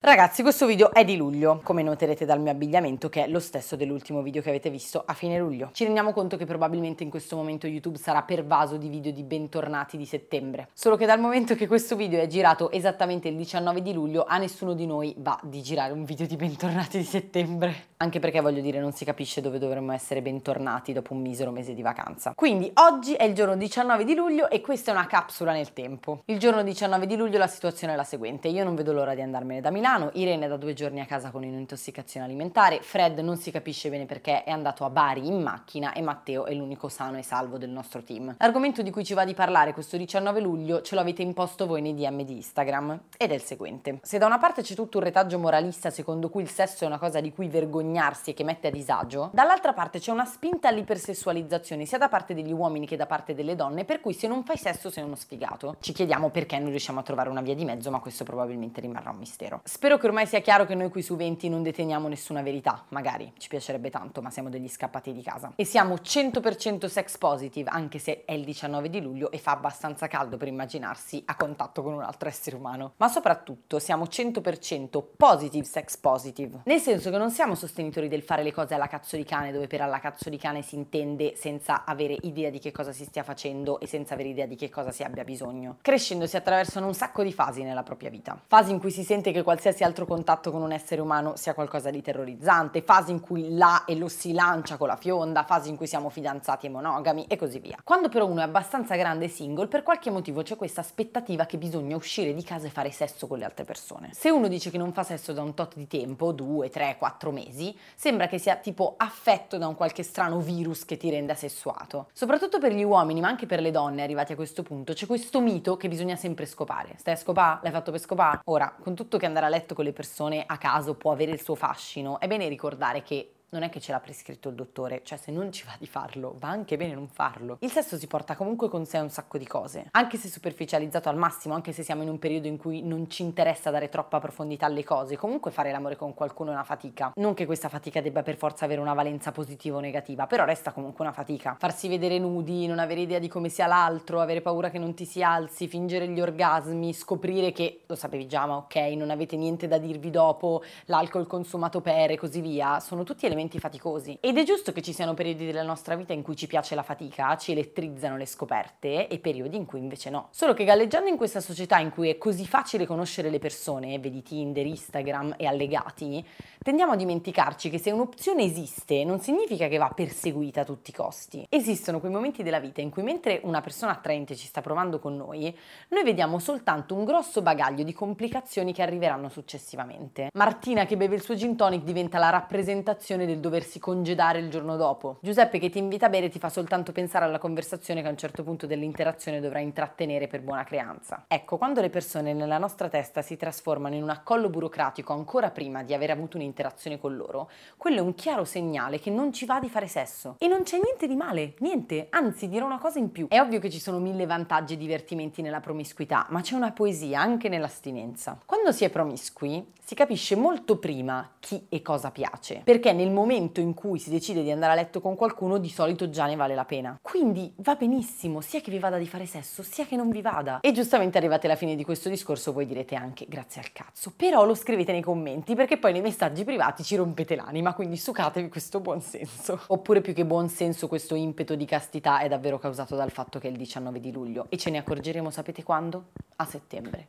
Ragazzi, questo video è di luglio, come noterete dal mio abbigliamento, che è lo stesso dell'ultimo video che avete visto a fine luglio. Ci rendiamo conto che probabilmente in questo momento YouTube sarà pervaso di video di bentornati di settembre. Solo che dal momento che questo video è girato esattamente il 19 di luglio, a nessuno di noi va di girare un video di bentornati di settembre. Anche perché voglio dire, non si capisce dove dovremmo essere bentornati dopo un misero mese di vacanza. Quindi oggi è il giorno 19 di luglio e questa è una capsula nel tempo. Il giorno 19 di luglio la situazione è la seguente: io non vedo l'ora di andarmene da Milano Irene è da due giorni a casa con un'intossicazione alimentare, Fred non si capisce bene perché è andato a Bari in macchina e Matteo è l'unico sano e salvo del nostro team. L'argomento di cui ci va di parlare questo 19 luglio ce lo avete imposto voi nei DM di Instagram ed è il seguente. Se da una parte c'è tutto un retaggio moralista secondo cui il sesso è una cosa di cui vergognarsi e che mette a disagio, dall'altra parte c'è una spinta all'ipersessualizzazione sia da parte degli uomini che da parte delle donne, per cui se non fai sesso sei uno sfigato. Ci chiediamo perché non riusciamo a trovare una via di mezzo, ma questo probabilmente rimarrà un mistero. Spero che ormai sia chiaro che noi qui su 20 non deteniamo nessuna verità, magari ci piacerebbe tanto, ma siamo degli scappati di casa. E siamo 100% sex positive, anche se è il 19 di luglio e fa abbastanza caldo per immaginarsi a contatto con un altro essere umano. Ma soprattutto siamo 100% positive sex positive, nel senso che non siamo sostenitori del fare le cose alla cazzo di cane, dove per alla cazzo di cane si intende senza avere idea di che cosa si stia facendo e senza avere idea di che cosa si abbia bisogno. Crescendo si attraversano un sacco di fasi nella propria vita. Fasi in cui si sente che qualsiasi altro contatto con un essere umano sia qualcosa di terrorizzante, fasi in cui la e lo si lancia con la fionda, fasi in cui siamo fidanzati e monogami e così via. Quando però uno è abbastanza grande e single, per qualche motivo c'è questa aspettativa che bisogna uscire di casa e fare sesso con le altre persone. Se uno dice che non fa sesso da un tot di tempo, due, tre, quattro mesi, sembra che sia tipo affetto da un qualche strano virus che ti rende asessuato. Soprattutto per gli uomini, ma anche per le donne arrivati a questo punto, c'è questo mito che bisogna sempre scopare. Stai a scopare? L'hai fatto per scopare? Ora, con tutto che andare a letto con le persone a caso può avere il suo fascino, è bene ricordare che non è che ce l'ha prescritto il dottore, cioè se non ci va di farlo, va anche bene non farlo. Il sesso si porta comunque con sé un sacco di cose, anche se superficializzato al massimo, anche se siamo in un periodo in cui non ci interessa dare troppa profondità alle cose, comunque fare l'amore con qualcuno è una fatica. Non che questa fatica debba per forza avere una valenza positiva o negativa, però resta comunque una fatica. Farsi vedere nudi, non avere idea di come sia l'altro, avere paura che non ti si alzi, fingere gli orgasmi, scoprire che, lo sapevi già, ma ok, non avete niente da dirvi dopo, l'alcol consumato per e così via, sono tutti elementi elementi faticosi. Ed è giusto che ci siano periodi della nostra vita in cui ci piace la fatica, ci elettrizzano le scoperte e periodi in cui invece no. Solo che galleggiando in questa società in cui è così facile conoscere le persone, vedi Tinder, Instagram e allegati, tendiamo a dimenticarci che se un'opzione esiste non significa che va perseguita a tutti i costi. Esistono quei momenti della vita in cui mentre una persona attraente ci sta provando con noi, noi vediamo soltanto un grosso bagaglio di complicazioni che arriveranno successivamente. Martina che beve il suo gin tonic diventa la rappresentazione del doversi congedare il giorno dopo. Giuseppe che ti invita a bere ti fa soltanto pensare alla conversazione che a un certo punto dell'interazione dovrai intrattenere per buona creanza. Ecco, quando le persone nella nostra testa si trasformano in un accollo burocratico ancora prima di aver avuto un'interazione con loro, quello è un chiaro segnale che non ci va di fare sesso. E non c'è niente di male, niente, anzi dirò una cosa in più. È ovvio che ci sono mille vantaggi e divertimenti nella promiscuità, ma c'è una poesia anche nell'astinenza. Quando si è promiscui, si capisce molto prima chi e cosa piace, perché nel momento in cui si decide di andare a letto con qualcuno di solito già ne vale la pena. Quindi va benissimo, sia che vi vada di fare sesso, sia che non vi vada. E giustamente arrivate alla fine di questo discorso voi direte anche grazie al cazzo, però lo scrivete nei commenti perché poi nei messaggi privati ci rompete l'anima, quindi sucatevi questo buon senso. Oppure più che buon senso questo impeto di castità è davvero causato dal fatto che è il 19 di luglio e ce ne accorgeremo sapete quando? A settembre,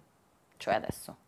cioè adesso.